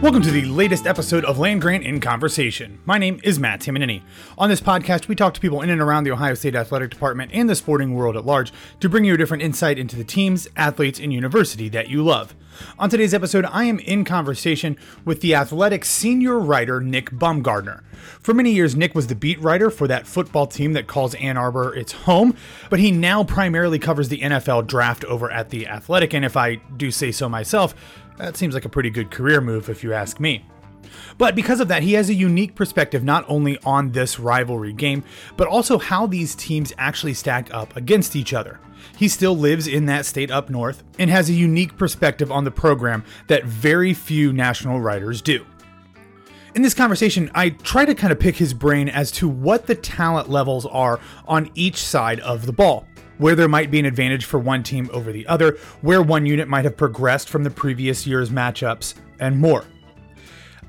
Welcome to the latest episode of Land Grant in Conversation. My name is Matt Tamanini. On this podcast, we talk to people in and around the Ohio State Athletic Department and the sporting world at large to bring you a different insight into the teams, athletes, and university that you love. On today's episode, I am in conversation with the athletic senior writer Nick Baumgardner. For many years, Nick was the beat writer for that football team that calls Ann Arbor its home, but he now primarily covers the NFL draft over at The Athletic, and if I do say so myself, that seems like a pretty good career move if you ask me. But because of that, he has a unique perspective not only on this rivalry game, but also how these teams actually stack up against each other. He still lives in that state up north and has a unique perspective on the program that very few national writers do. In this conversation, I try to kind of pick his brain as to what the talent levels are on each side of the ball where there might be an advantage for one team over the other, where one unit might have progressed from the previous year's matchups, and more.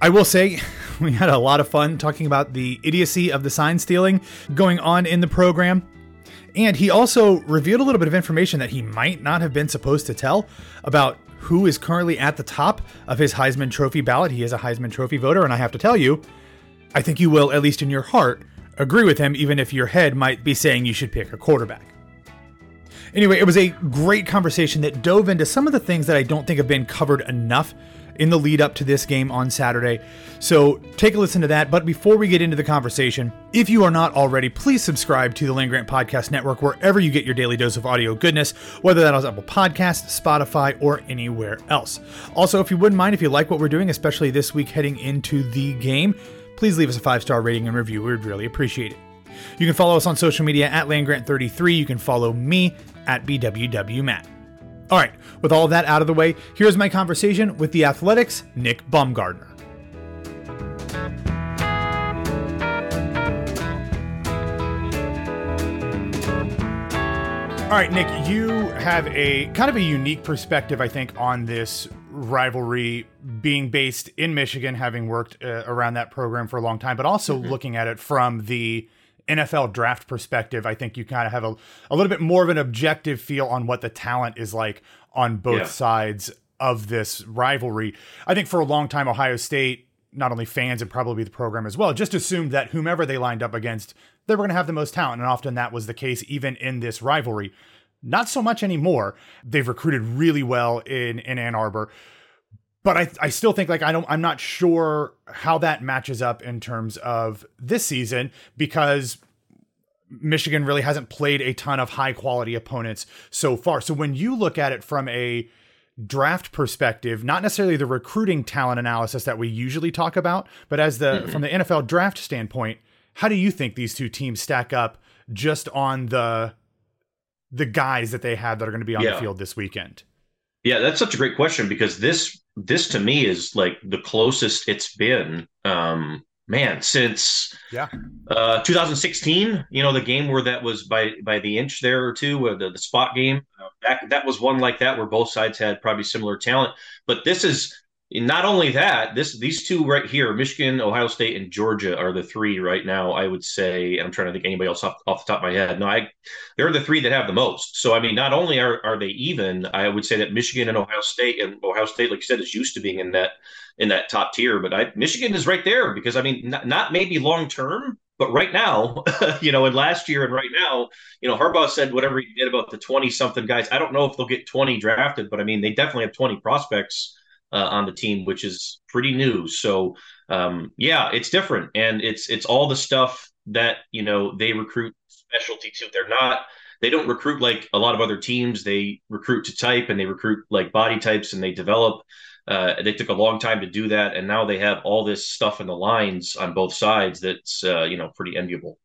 I will say, we had a lot of fun talking about the idiocy of the sign stealing going on in the program. And he also revealed a little bit of information that he might not have been supposed to tell about who is currently at the top of his Heisman Trophy ballot. He is a Heisman Trophy voter, and I have to tell you, I think you will, at least in your heart, agree with him, even if your head might be saying you should pick a quarterback. Anyway, it was a great conversation that dove into some of the things that I don't think have been covered enough in the lead up to this game on Saturday. So take a listen to that. But before we get into the conversation, if you are not already, please subscribe to the Land Grant Podcast Network wherever you get your daily dose of audio goodness, whether that is Apple Podcasts, Spotify, or anywhere else. Also, if you wouldn't mind, if you like what we're doing, especially this week heading into the game, please leave us a five star rating and review. We would really appreciate it. You can follow us on social media at LandGrant33. You can follow me at BWWMatt. All right, with all that out of the way, here's my conversation with the Athletic's Nick Baumgardner. All right, Nick, you have a kind of a unique perspective, I think, on this rivalry being based in Michigan, having worked uh, around that program for a long time, but also mm-hmm. looking at it from the NFL draft perspective, I think you kind of have a, a little bit more of an objective feel on what the talent is like on both yeah. sides of this rivalry. I think for a long time, Ohio State, not only fans and probably the program as well, just assumed that whomever they lined up against, they were going to have the most talent. And often that was the case even in this rivalry. Not so much anymore. They've recruited really well in, in Ann Arbor but I, I still think like I don't I'm not sure how that matches up in terms of this season because Michigan really hasn't played a ton of high quality opponents so far. So when you look at it from a draft perspective, not necessarily the recruiting talent analysis that we usually talk about, but as the mm-hmm. from the NFL draft standpoint, how do you think these two teams stack up just on the the guys that they have that are going to be on yeah. the field this weekend? Yeah, that's such a great question because this this to me is like the closest it's been um man since yeah. uh 2016 you know the game where that was by by the inch there or two uh, the, the spot game uh, that that was one like that where both sides had probably similar talent. But this is not only that, this these two right here, Michigan, Ohio State, and Georgia are the three right now. I would say I'm trying to think anybody else off, off the top of my head. No, I they're the three that have the most. So I mean, not only are, are they even, I would say that Michigan and Ohio State and Ohio State, like you said, is used to being in that in that top tier. But I, Michigan is right there because I mean, not, not maybe long term, but right now, you know, and last year and right now, you know, Harbaugh said whatever he did about the 20 something guys. I don't know if they'll get 20 drafted, but I mean, they definitely have 20 prospects uh, on the team, which is pretty new. So um, yeah, it's different, and it's it's all the stuff that you know they recruit specialty to. They're not they don't recruit like a lot of other teams. They recruit to type and they recruit like body types and they develop Uh, they took a long time to do that, and now they have all this stuff in the lines on both sides that's uh, you know pretty enviable.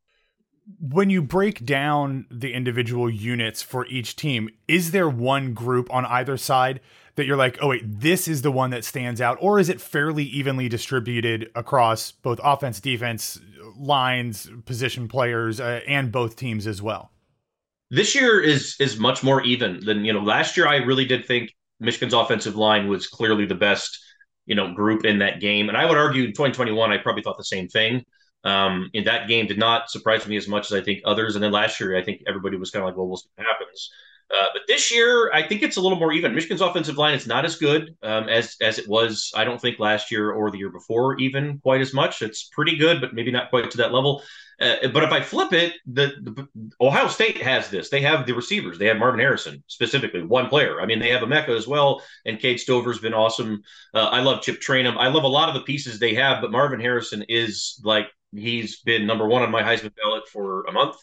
When you break down the individual units for each team, is there one group on either side that you're like, oh wait, this is the one that stands out, or is it fairly evenly distributed across both offense, defense, lines, position players, uh, and both teams as well? This year is is much more even than you know. Last year, I really did think Michigan's offensive line was clearly the best you know group in that game, and I would argue in 2021, I probably thought the same thing. Um, in that game, did not surprise me as much as I think others. And then last year, I think everybody was kind of like, well, we'll see what happens. Uh, but this year, I think it's a little more even. Michigan's offensive line is not as good um, as as it was. I don't think last year or the year before even quite as much. It's pretty good, but maybe not quite to that level. Uh, but if I flip it, the, the, Ohio State has this. They have the receivers. They have Marvin Harrison specifically, one player. I mean, they have Emeka as well, and Cade Stover's been awesome. Uh, I love Chip Trayanum. I love a lot of the pieces they have, but Marvin Harrison is like he's been number one on my Heisman ballot for a month.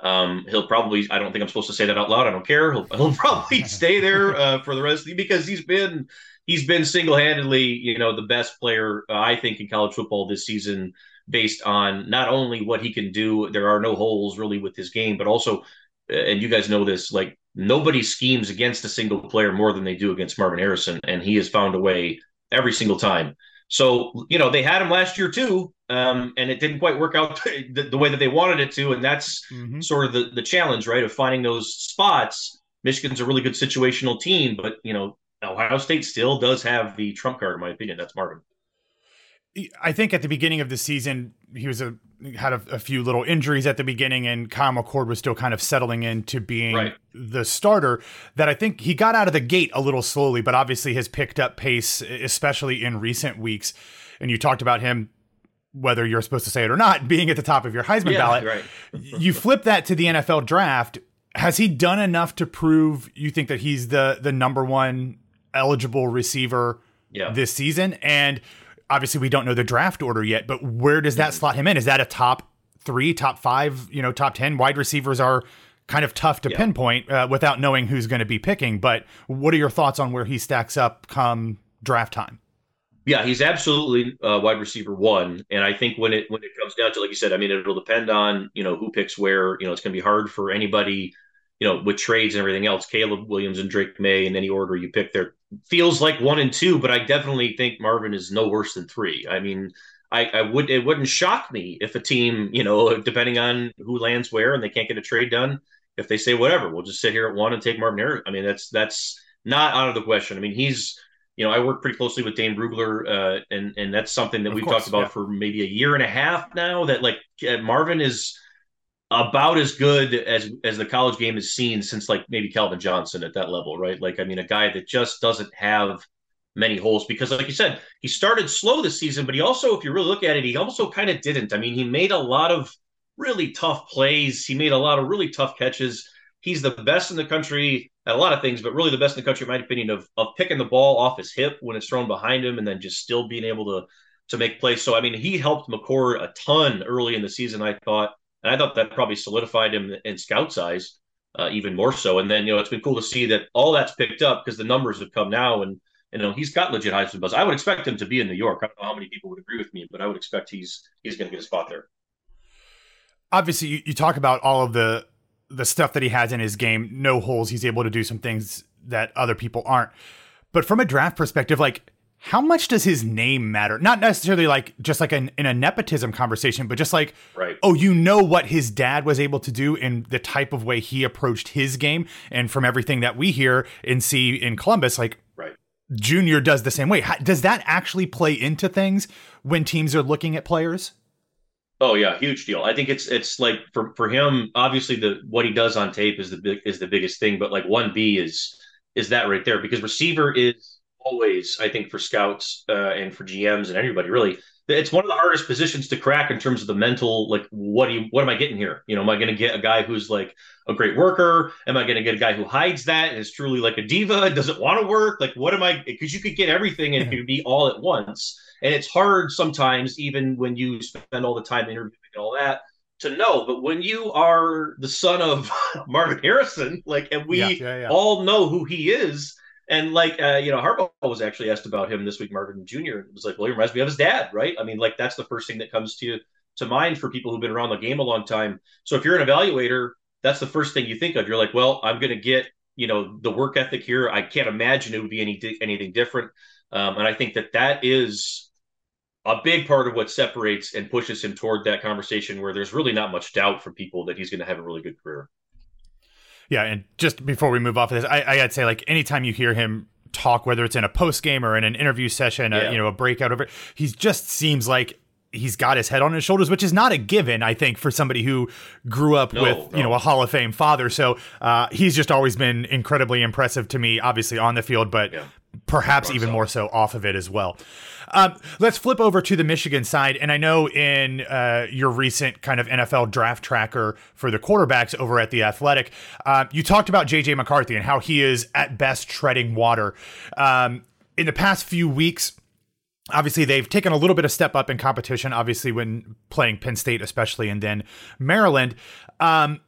Um, he'll probably, I don't think I'm supposed to say that out loud. I don't care. He'll, he'll probably stay there uh, for the rest of the, because he's been, he's been single-handedly, you know, the best player, uh, I think, in college football this season based on not only what he can do, there are no holes really with his game, but also, uh, and you guys know this, like nobody schemes against a single player more than they do against Marvin Harrison. And he has found a way every single time. So, you know, they had him last year too, um, and it didn't quite work out the, the, way that they wanted it to. And that's mm-hmm. sort of the, the challenge, right, of finding those spots. Michigan's a really good situational team, but, you know, Ohio State still does have the trump card, in my opinion. That's Marvin. I think at the beginning of the season, he was a had a, a, few little injuries at the beginning, and Kyle McCord was still kind of settling into being right. the starter. That I think he got out of the gate a little slowly, but obviously has picked up pace, especially in recent weeks. And you talked about him, whether you're supposed to say it or not, being at the top of your Heisman yeah, ballot. Right. you flip that to the NFL draft. Has he done enough to prove you think that he's the the number one eligible receiver yeah. this season? And obviously we don't know the draft order yet, but where does that slot him in? Is that a top three, top five, you know, top 10? Wide receivers are kind of tough to yeah. pinpoint uh, without knowing who's going to be picking. But what are your thoughts on where he stacks up come draft time? Yeah, he's absolutely uh, wide receiver one, and I think when it when it comes down to like you said, I mean, it'll depend on you know who picks where. You know, it's going to be hard for anybody you know, with trades and everything else, Caleb Williams and Drake Maye in any order you pick there feels like one and two, but I definitely think Marvin is no worse than three. I mean, I, I would it wouldn't shock me if a team, you know, depending on who lands where and they can't get a trade done, if they say whatever, we'll just sit here at one and take Marvin Harris. I mean, that's that's not out of the question. I mean, he's you know, I work pretty closely with Dane Brugler, uh, and and that's something that of we've course, talked about yeah. for maybe a year and a half now. That like uh, Marvin is about as good as as the college game has seen since like maybe Calvin Johnson at that level, right? Like I mean, a guy that just doesn't have many holes because, like you said, he started slow this season, but he also, if you really look at it, he also kind of didn't. I mean, he made a lot of really tough plays. He made a lot of really tough catches. He's the best in the country at a lot of things, but really the best in the country, in my opinion, of of picking the ball off his hip when it's thrown behind him, and then just still being able to to make plays. So I mean, he helped McCord a ton early in the season. I thought and I thought that probably solidified him in scout eyes uh, even more so. And then, you know, it's been cool to see that all that's picked up because the numbers have come now and, you know, he's got legit Heisman buzz. I would expect him to be in New York. I don't know how many people would agree with me, but I would expect he's he's going to get a spot there. Obviously, you, you talk about all of the the stuff that he has in his game, no holes. He's able to do some things that other people aren't. But from a draft perspective, like how much does his name matter? Not necessarily like just like an, in a nepotism conversation, but just like, right. oh, you know what his dad was able to do in the type of way he approached his game. And from everything that we hear and see in Columbus, like, right. Junior does the same way. How, does that actually play into things when teams are looking at players? Oh yeah, huge deal. I think it's it's like for for him, obviously the what he does on tape is the big is the biggest thing, but like one B is is that right there because receiver is always, I think, for scouts uh, and for GMs and anybody really. It's one of the hardest positions to crack in terms of the mental, like, what do you, what am I getting here? You know, am I going to get a guy who's like a great worker? Am I going to get a guy who hides that and is truly like a diva, doesn't want to work? Like, what am I? Because you could get everything and it could be all at once. And it's hard sometimes, even when you spend all the time interviewing and all that, to know. But when you are the son of Marvin Harrison, like, and we yeah, yeah, yeah. all know who he is, And like uh, you know, Harbaugh was actually asked about him this week. Marvin Jr. It was like, well, he reminds me of his dad, right? I mean, like that's the first thing that comes to to mind for people who've been around the game a long time. So if you're an evaluator, that's the first thing you think of. You're like, well, I'm going to get you know the work ethic here. I can't imagine it would be any anything different. Um, and I think that that is a big part of what separates and pushes him toward that conversation where there's really not much doubt from people that he's going to have a really good career. Yeah, and just before we move off of this, I, I gotta say, like, anytime you hear him talk, whether it's in a post game or in an interview session, yeah. a, you know, a breakout over, he just seems like he's got his head on his shoulders, which is not a given, I think, for somebody who grew up no, with no. you know a Hall of Fame father. So uh, he's just always been incredibly impressive to me, obviously on the field, but yeah. Perhaps even so. more so off of it as well. Um, let's flip over to the Michigan side. And I know in uh, your recent kind of NFL draft tracker for the quarterbacks over at The Athletic, uh, you talked about JJ McCarthy and how he is at best treading water. Um, in the past few weeks, obviously they've taken a little bit of step up in competition obviously when playing penn state especially and then maryland um,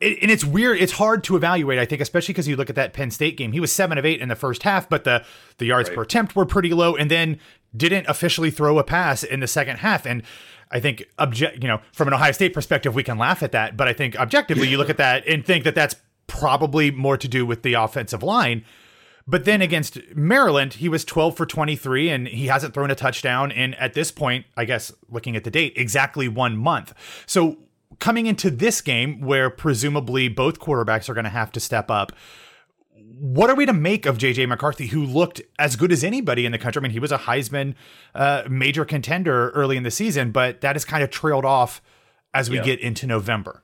it, and it's weird. It's hard to evaluate, I think, especially because you look at that Penn State game. He was seven of eight in the first half, but the the yards right. per attempt were pretty low, and then didn't officially throw a pass in the second half. And I think, object, you know, from an Ohio State perspective, we can laugh at that, but I think objectively, you look at that and think that that's probably more to do with the offensive line. But then against Maryland, he was 12 for 23 and he hasn't thrown a touchdown in, at this point, I guess, looking at the date, exactly one month. So coming into this game where presumably both quarterbacks are going to have to step up, what are we to make of JJ McCarthy, who looked as good as anybody in the country? I mean, he was a Heisman uh, major contender early in the season, but that has kind of trailed off as we yeah. get into November.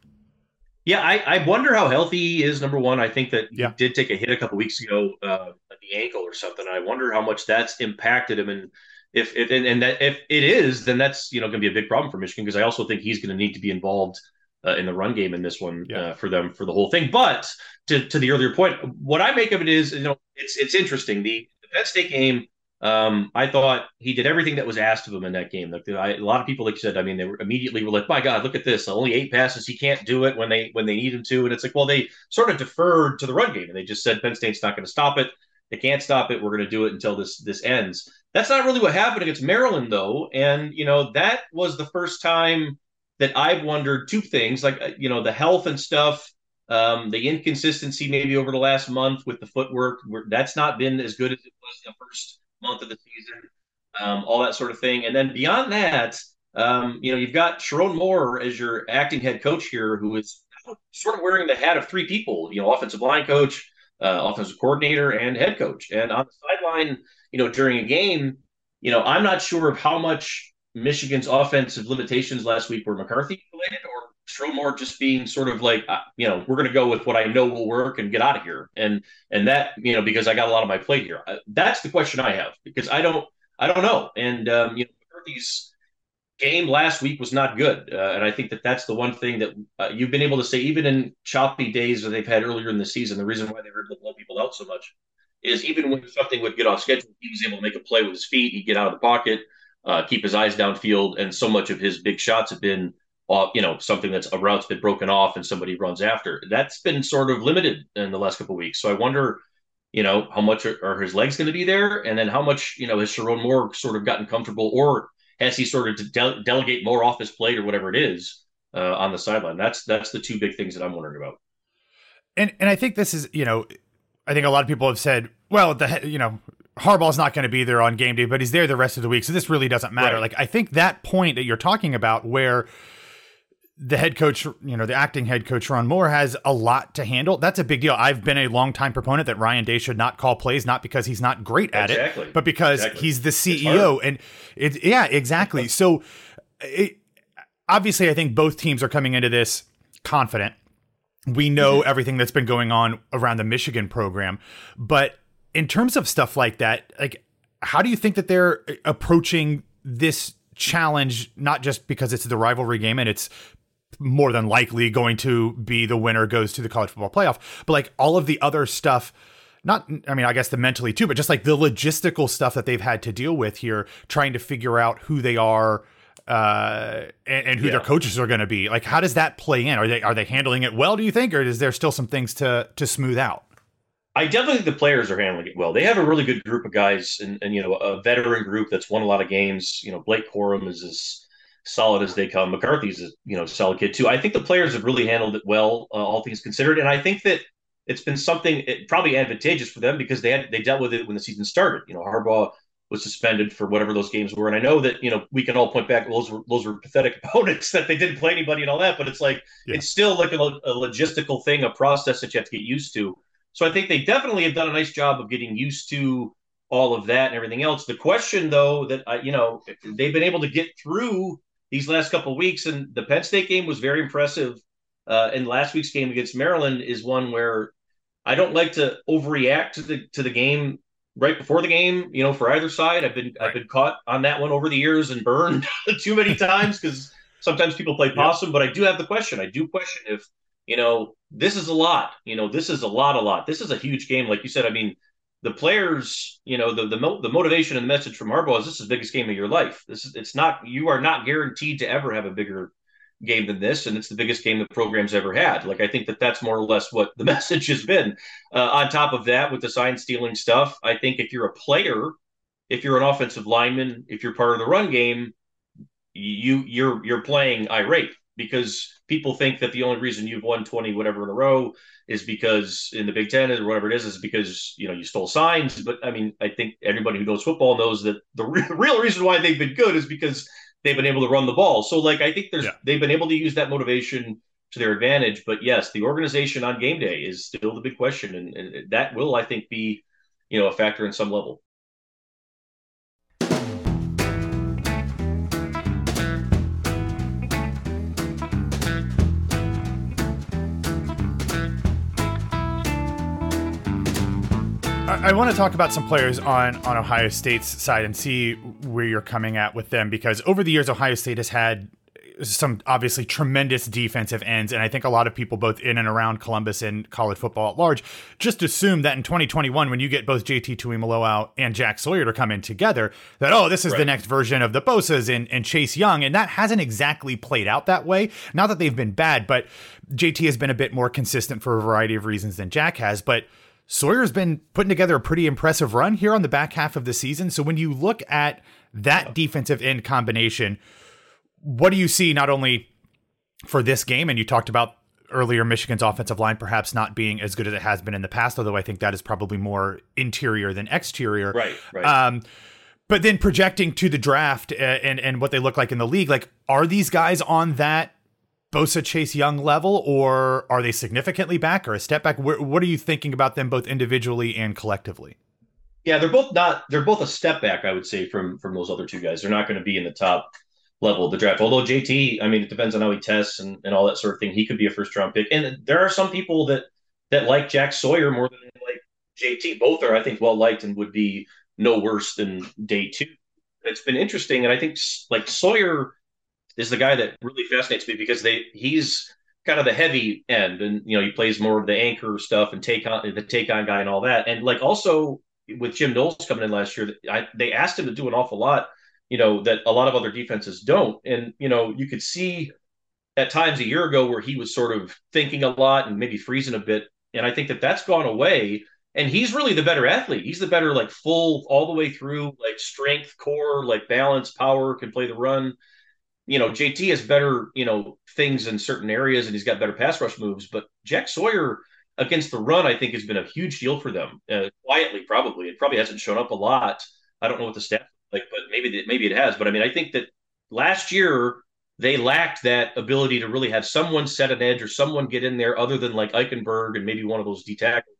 Yeah, I, I, wonder how healthy he is. Number one, I think that yeah. he did take a hit a couple weeks ago uh, at the ankle or something. I wonder how much that's impacted him and if, if and that if it is, then that's you know going to be a big problem for Michigan because I also think he's going to need to be involved uh, in the run game in this one yeah. uh, for them for the whole thing. But to to the earlier point, what I make of it is you know it's it's interesting the, the Penn State game. Um, I thought he did everything that was asked of him in that game. Like I, a lot of people, like you said, I mean, they were immediately were like, "My God, look at this! Only eight passes. He can't do it when they when they need him to." And it's like, well, they sort of deferred to the run game, and they just said Penn State's not going to stop it. They can't stop it. We're going to do it until this this ends. That's not really what happened against Maryland, though. And, you know, that was the first time that I've wondered two things like, uh, you know, the health and stuff, um, the inconsistency maybe over the last month with the footwork. That's not been as good as it was the first month of the season, um, all that sort of thing. And then beyond that, um, you know, you've got Sherrone Moore as your acting head coach here, who is sort of wearing the hat of three people, you know, offensive line coach, uh, offensive coordinator, and head coach. And on the sideline, you know, during a game, you know, I'm not sure of how much Michigan's offensive limitations last week were McCarthy related or Moore just being sort of like, uh, you know, we're going to go with what I know will work and get out of here. And, and that, you know, because I got a lot on my plate here. Uh, that's the question I have because I don't, I don't know. And, um, you know, McCarthy's game last week was not good. Uh, and I think that that's the one thing that uh, you've been able to say, even in choppy days that they've had earlier in the season, the reason why they were able to blow people out so much is even when something would get off schedule, he was able to make a play with his feet. He'd get out of the pocket, uh, keep his eyes downfield, and so much of his big shots have been, uh, you know, something that's a route's been broken off and somebody runs after. That's been sort of limited in the last couple of weeks. So I wonder, you know, how much are, are his legs going to be there, and then how much, you know, has Sherrone Moore sort of gotten comfortable, or has he sort of de- delegate more off his plate or whatever it is uh, on the sideline? That's that's the two big things that I'm wondering about. And and I think this is, you know I think a lot of people have said, well, the you know Harbaugh's not going to be there on game day, but he's there the rest of the week, so this really doesn't matter. Right. Like I think that point that you're talking about, where the head coach, you know, the acting head coach Ron Moore has a lot to handle. That's a big deal. I've been a long time proponent that Ryan Day should not call plays, not because he's not great at exactly. it, but because exactly. he's the CEO. And it, yeah, exactly. so it, obviously, I think both teams are coming into this confident we know everything that's been going on around the Michigan program, but in terms of stuff like that, like how do you think that they're uh, approaching this challenge not just because it's the rivalry game and it's more than likely going to be the winner goes to the college football playoff, but like all of the other stuff not i mean i guess the mentally too but just like the logistical stuff that they've had to deal with here trying to figure out who they are uh, and, and, who yeah. their coaches are going to be. Like, how does that play in? Are they are they handling it well? Do you think, or is there still some things to to smooth out? I definitely think the players are handling it well. They have a really good group of guys, and, and you know, a veteran group that's won a lot of games. You know, Blake Corum is as solid as they come. McCarthy's a you know solid kid too. I think the players have really handled it well, uh, all things considered, and I think that it's been something it, probably advantageous for them because they had they dealt with it when the season started. You know, Harbaugh was suspended for whatever those games were, and I know that you know we can all point back those were those were pathetic opponents that they didn't play anybody and all that, but it's like yeah. it's still like a, a logistical thing, a process that you have to get used to. So I think they definitely have done a nice job of getting used to all of that and everything else. The question, though, that I, you know they've been able to get through these last couple weeks, and the Penn State game was very impressive. Uh, and last week's game against Maryland is one where I don't like to overreact to the to the game right before the game. You know, for either side, I've been right. I've been caught on that one over the years and burned too many times because sometimes people play possum. But I do have the question. I do question if you know this is a lot. You know, this is a lot, a lot. This is a huge game, like you said. I mean, the players, you know, the the, mo- the motivation and the message from Harbaugh is this is the biggest game of your life. This is it's not you are not guaranteed to ever have a bigger game than this, and it's the biggest game the program's ever had. Like I think that that's more or less what the message has been. Uh, on top of that, with the sign stealing stuff, I think if you're a player, if you're an offensive lineman, if you're part of the run game, you you're you're playing irate because people think that the only reason you've won 20 whatever in a row is because in the Big Ten or whatever it is is because you know you stole signs. But I mean, I think everybody who knows football knows that the re- real reason why they've been good is because they've been able to run the ball. So like I think there's yeah. they've been able to use that motivation to their advantage. But yes, the organization on game day is still the big question, and, and that will I think be you know a factor in some level. I, want to talk about some players on on Ohio State's side and see where you're coming at with them because over the years Ohio State has had some obviously tremendous defensive ends, and I think a lot of people, both in and around Columbus and college football at large, just assume that in 2021, when you get both JT Tuimoloau and Jack Sawyer to come in together, that oh, this is right. the next version of the Bosa's and, and Chase Young, and that hasn't exactly played out that way. Not that they've been bad, but JT has been a bit more consistent for a variety of reasons than Jack has, but Sawyer's been putting together a pretty impressive run here on the back half of the season. So when you look at that defensive end combination, what do you see not only for this game? And you talked about earlier Michigan's offensive line perhaps not being as good as it has been in the past, although I think that is probably more interior than exterior. Right, right. Um, but then projecting to the draft and, uh, and and what they look like in the league, like are these guys on that Bosa Chase Young level, or are they significantly back or a step back? What are you thinking about them both individually and collectively? Yeah, they're both not. They're both a step back, I would say, from from those other two guys. They're not going to be in the top level of the draft. Although JT, I mean, it depends on how he tests and, and all that sort of thing. He could be a first round pick. And there are some people that that like Jack Sawyer more than like JT. Both are, I think, well liked and would be no worse than day two. It's been interesting, and I think like Sawyer is the guy that really fascinates me because they he's kind of the heavy end, and you know he plays more of the anchor stuff and take on the take on guy and all that. And like also with Jim Knowles coming in last year, I, they asked him to do an awful lot, you know, that a lot of other defenses don't. And you know you could see at times a year ago where he was sort of thinking a lot and maybe freezing a bit. And I think that that's gone away. And he's really the better athlete. He's the better, like full all the way through, like strength, core, like balance, power, can play the run you know, JT has better, you know, things in certain areas and he's got better pass rush moves, but Jack Sawyer against the run, I think, has been a huge deal for them. Uh, quietly, probably. It probably hasn't shown up a lot. I don't know what the stats like, but maybe maybe it has. But I mean, I think that last year they lacked that ability to really have someone set an edge or someone get in there other than like Eichenberg and maybe one of those D tackles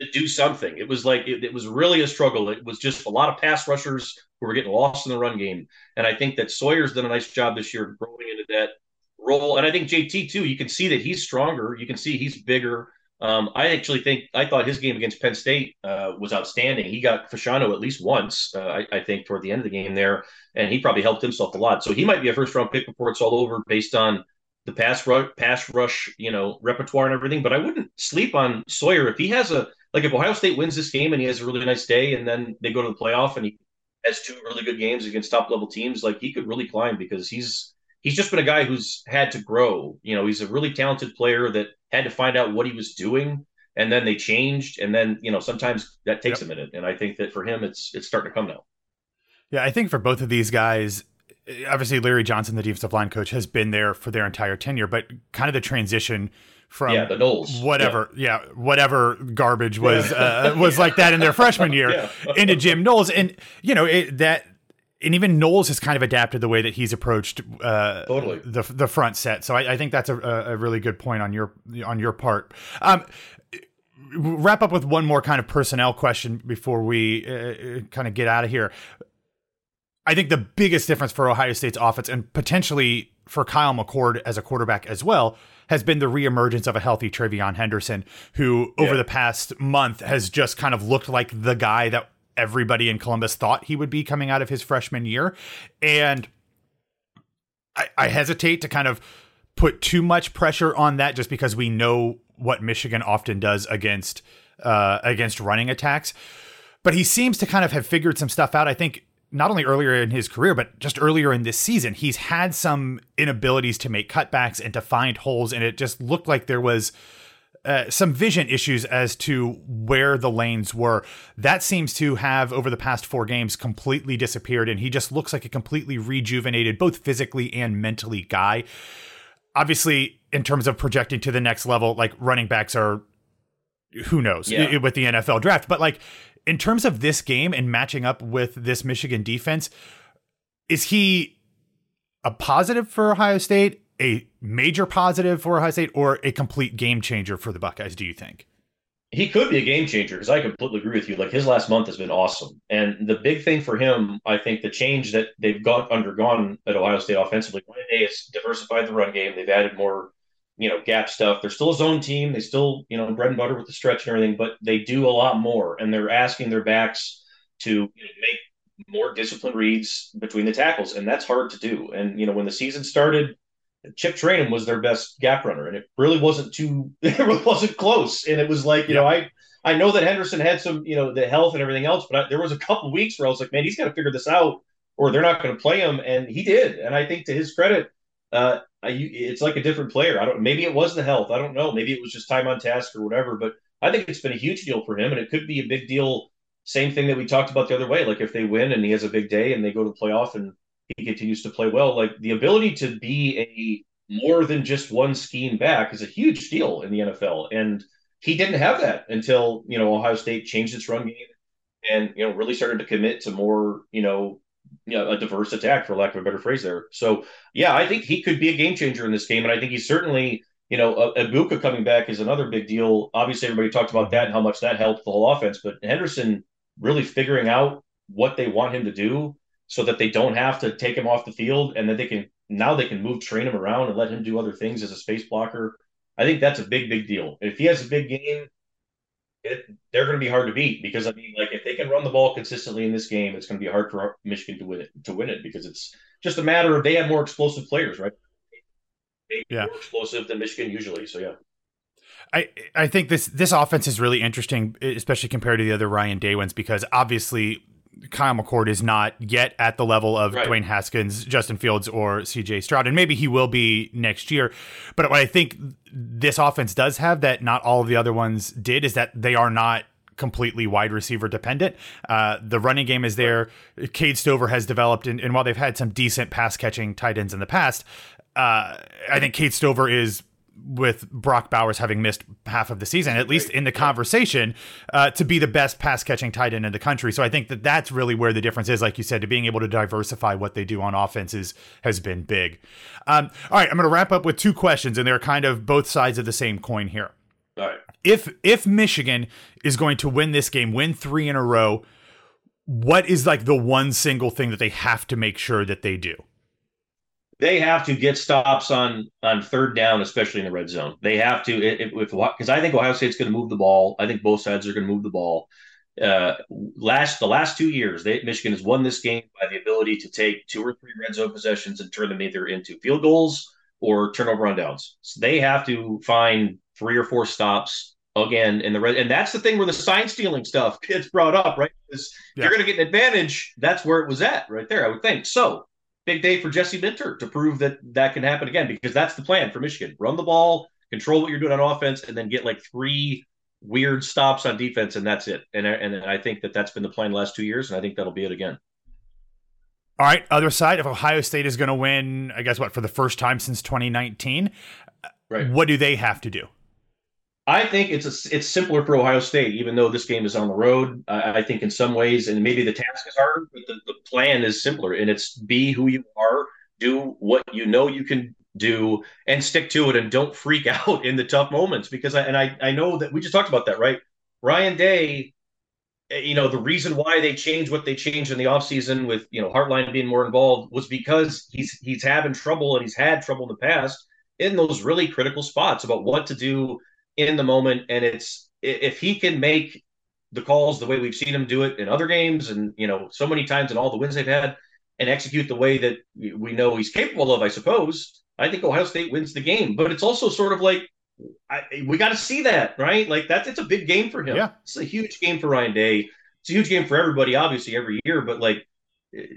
to do something. It was like it, it, was really a struggle. It was just a lot of pass rushers who were getting lost in the run game. And I think that Sawyer's done a nice job this year growing into that role. And I think JT too. You can see that he's stronger. You can see he's bigger. Um, I actually think I thought his game against Penn State uh, was outstanding. He got Fashanu at least once, uh, I, I, think, toward the end of the game there, and he probably helped himself a lot. So he might be a first round pick before it's all over, based on the pass rush, pass rush, you know, repertoire and everything. But I wouldn't sleep on Sawyer if he has a like if Ohio State wins this game and he has a really nice day, and then they go to the playoff and he has two really good games against top level teams, like he could really climb because he's he's just been a guy who's had to grow. You know, he's a really talented player that had to find out what he was doing and then they changed, and then you know sometimes that takes yep. a minute. And I think that for him, it's it's starting to come now. Yeah, I think for both of these guys, obviously Larry Johnson, the defensive line coach, has been there for their entire tenure, but kind of the transition from yeah, the Knowles. whatever, yeah, yeah whatever garbage was uh, was like that in their freshman year yeah. into Jim Knowles, and you know it, that. And even Knowles has kind of adapted the way that he's approached uh, totally the the front set. So I, I think that's a, a, really good point on your on your part. Um, wrap up with one more kind of personnel question before we uh, uh kind of get out of here. I think the biggest difference for Ohio State's offense and potentially for Kyle McCord as a quarterback as well has been the reemergence of a healthy TreVeyon Henderson, who over yeah. the past month has just kind of looked like the guy that everybody in Columbus thought he would be coming out of his freshman year. And I, I hesitate to kind of put too much pressure on that just because we know what Michigan often does against uh, against running attacks. But he seems to kind of have figured some stuff out. I think not only earlier in his career, but just earlier in this season, he's had some inabilities to make cutbacks and to find holes. And it just looked like there was uh, some vision issues as to where the lanes were. That seems to have, over the past four games, completely disappeared. And he just looks like a completely rejuvenated, both physically and mentally guy. Obviously, in terms of projecting to the next level, like running backs are who knows yeah. with the NFL draft, but like in terms of this game and matching up with this Michigan defense, is he a positive for Ohio State, a major positive for Ohio State, or a complete game changer for the Buckeyes, do you think? He could be a game changer because I completely agree with you. Like his last month has been awesome. And the big thing for him, I think the change that they've got undergone at Ohio State offensively, one day it's diversified the run game. They've added more you know, gap stuff. They're still a zone team. They still, you know, bread and butter with the stretch and everything, but they do a lot more. And they're asking their backs to you know, make more disciplined reads between the tackles. And that's hard to do. And, you know, when the season started, Chip Trayanum was their best gap runner. And it really wasn't too, it really wasn't close. And it was like, you yeah. know, I, I know that Henderson had some, you know, the health and everything else, but I, there was a couple weeks where I was like, man, he's got to figure this out or they're not going to play him. And he did. And I think to his credit, uh, I, it's like a different player. I don't. Maybe it was the health. I don't know. Maybe it was just time on task or whatever. But I think it's been a huge deal for him, and it could be a big deal. Same thing that we talked about the other way. Like if they win and he has a big day and they go to the playoff and he continues to play well, like the ability to be a more than just one scheme back is a huge deal in the NFL. And he didn't have that until you know Ohio State changed its run game and you know really started to commit to more you know you know, a diverse attack, for lack of a better phrase there. So, yeah, I think he could be a game changer in this game. And I think he's certainly, you know, uh, Egbuka coming back is another big deal. Obviously, everybody talked about that and how much that helped the whole offense. But Henderson really figuring out what they want him to do so that they don't have to take him off the field and that they can now they can move train him around and let him do other things as a space blocker. I think that's a big, big deal. If he has a big game, it, they're going to be hard to beat because I mean, like if they can run the ball consistently in this game, it's going to be hard for Michigan to win it. To win it because it's just a matter of they have more explosive players, right? They yeah, more explosive than Michigan usually. So yeah. I, I think this this offense is really interesting, especially compared to the other Ryan Day ones, because obviously Kyle McCord is not yet at the level of right. Dwayne Haskins, Justin Fields, or CJ Stroud, and maybe he will be next year. But what I think this offense does have that not all of the other ones did is that they are not completely wide receiver dependent. Uh, the running game is there. Cade Stover has developed, and, and while they've had some decent pass catching tight ends in the past, uh, I think Cade Stover is with Brock Bowers having missed half of the season, at least in the conversation, uh, to be the best pass catching tight end in the country. So I think that that's really where the difference is. Like you said, to being able to diversify what they do on offenses has been big. Um, all right, I'm going to wrap up with two questions, and they're kind of both sides of the same coin here. All right. If if Michigan is going to win this game, win three in a row, what is like the one single thing that they have to make sure that they do? They have to get stops on on third down, especially in the red zone. They have to if because I think Ohio State's going to move the ball. I think both sides are going to move the ball. Uh, last the last two years, they, Michigan has won this game by the ability to take two or three red zone possessions and turn them either into field goals or turnover on downs. So they have to find three or four stops again in the red, and that's the thing where the sign stealing stuff gets brought up, right? Because yeah. you're going to get an advantage. That's where it was at, right there. I would think so big day for Jesse Minter to prove that that can happen again because that's the plan for Michigan: run the ball, control what you're doing on offense, and then get like three weird stops on defense, and that's it. And and I think that that's been the plan the last two years, and I think that'll be it again. All right, other side, if Ohio State is going to win, I guess what for the first time since 2019, right? What do they have to do? I think it's a, it's simpler for Ohio State, even though this game is on the road. I, I think in some ways, and maybe the task is harder, but the, the plan is simpler, and it's be who you are, do what you know you can do, and stick to it, and don't freak out in the tough moments. Because I and I I know that we just talked about that, right? Ryan Day, eh, you know, the reason why they changed what they changed in the offseason with you know Hartline being more involved was because he's he's having trouble and he's had trouble in the past in those really critical spots about what to do in the moment. And it's if he can make the calls the way we've seen him do it in other games, and you know, so many times in all the wins they've had, and execute the way that we know he's capable of, I suppose. I think Ohio State wins the game, but it's also sort of like I, we got to see that, right? Like that's it's a big game for him. Yeah. It's a huge game for Ryan Day. It's a huge game for everybody, obviously, every year. But like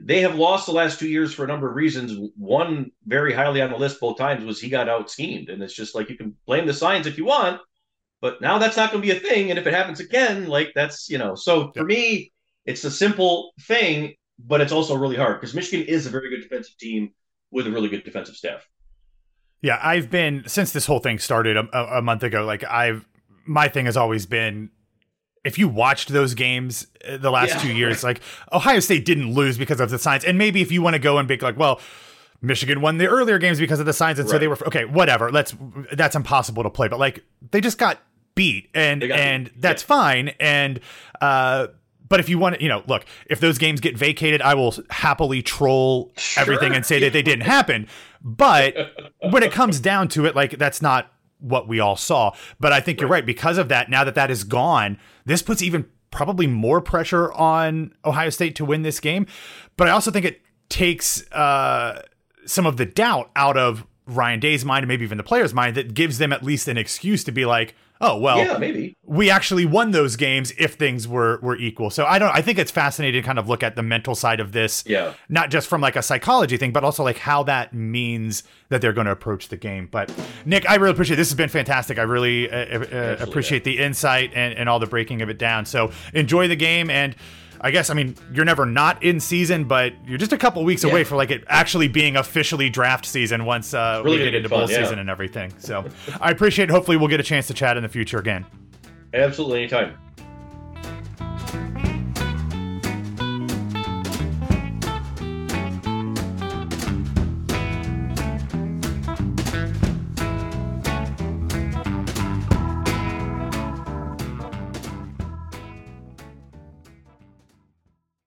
they have lost the last two years for a number of reasons. One very highly on the list both times was he got out schemed, and it's just like you can blame the signs if you want, but now that's not going to be a thing. And if it happens again, like that's you know. So for me, it's a simple thing, but it's also really hard because Michigan is a very good defensive team with a really good defensive staff. Yeah, I've been since this whole thing started a, a month ago. Like I've my thing has always been if you watched those games uh, the last yeah, two years, like Ohio State didn't lose because of the signs. And maybe if you want to go and be like, well, Michigan won the earlier games because of the signs, and right. so they were okay. Whatever. Let's. That's impossible to play. But like they just got beat, and and beat. that's yeah. fine. And uh, but if you want to, you know, look, if those games get vacated, I will happily troll sure. everything and say that they didn't happen. But when it comes down to it, like that's not what we all saw. But I think right. you're right. Because of that, now that that is gone, this puts even probably more pressure on Ohio State to win this game. But I also think it takes uh, some of the doubt out of Ryan Day's mind and maybe even the player's mind that gives them at least an excuse to be like, oh well yeah maybe. we actually won those games if things were were equal. So i don't i think it's fascinating to kind of look at the mental side of this yeah. not just from like a psychology thing but also like how that means that they're going to approach the game. But nick i really appreciate it. this has been fantastic. I really uh, uh, appreciate the insight and, and all the breaking of it down. So enjoy the game and I guess I mean you're never not in season, but you're just a couple weeks yeah. away for like it actually being officially draft season once uh, really we get into fun, bowl yeah. season and everything. So I appreciate. It. Hopefully, we'll get a chance to chat in the future again. Absolutely, anytime.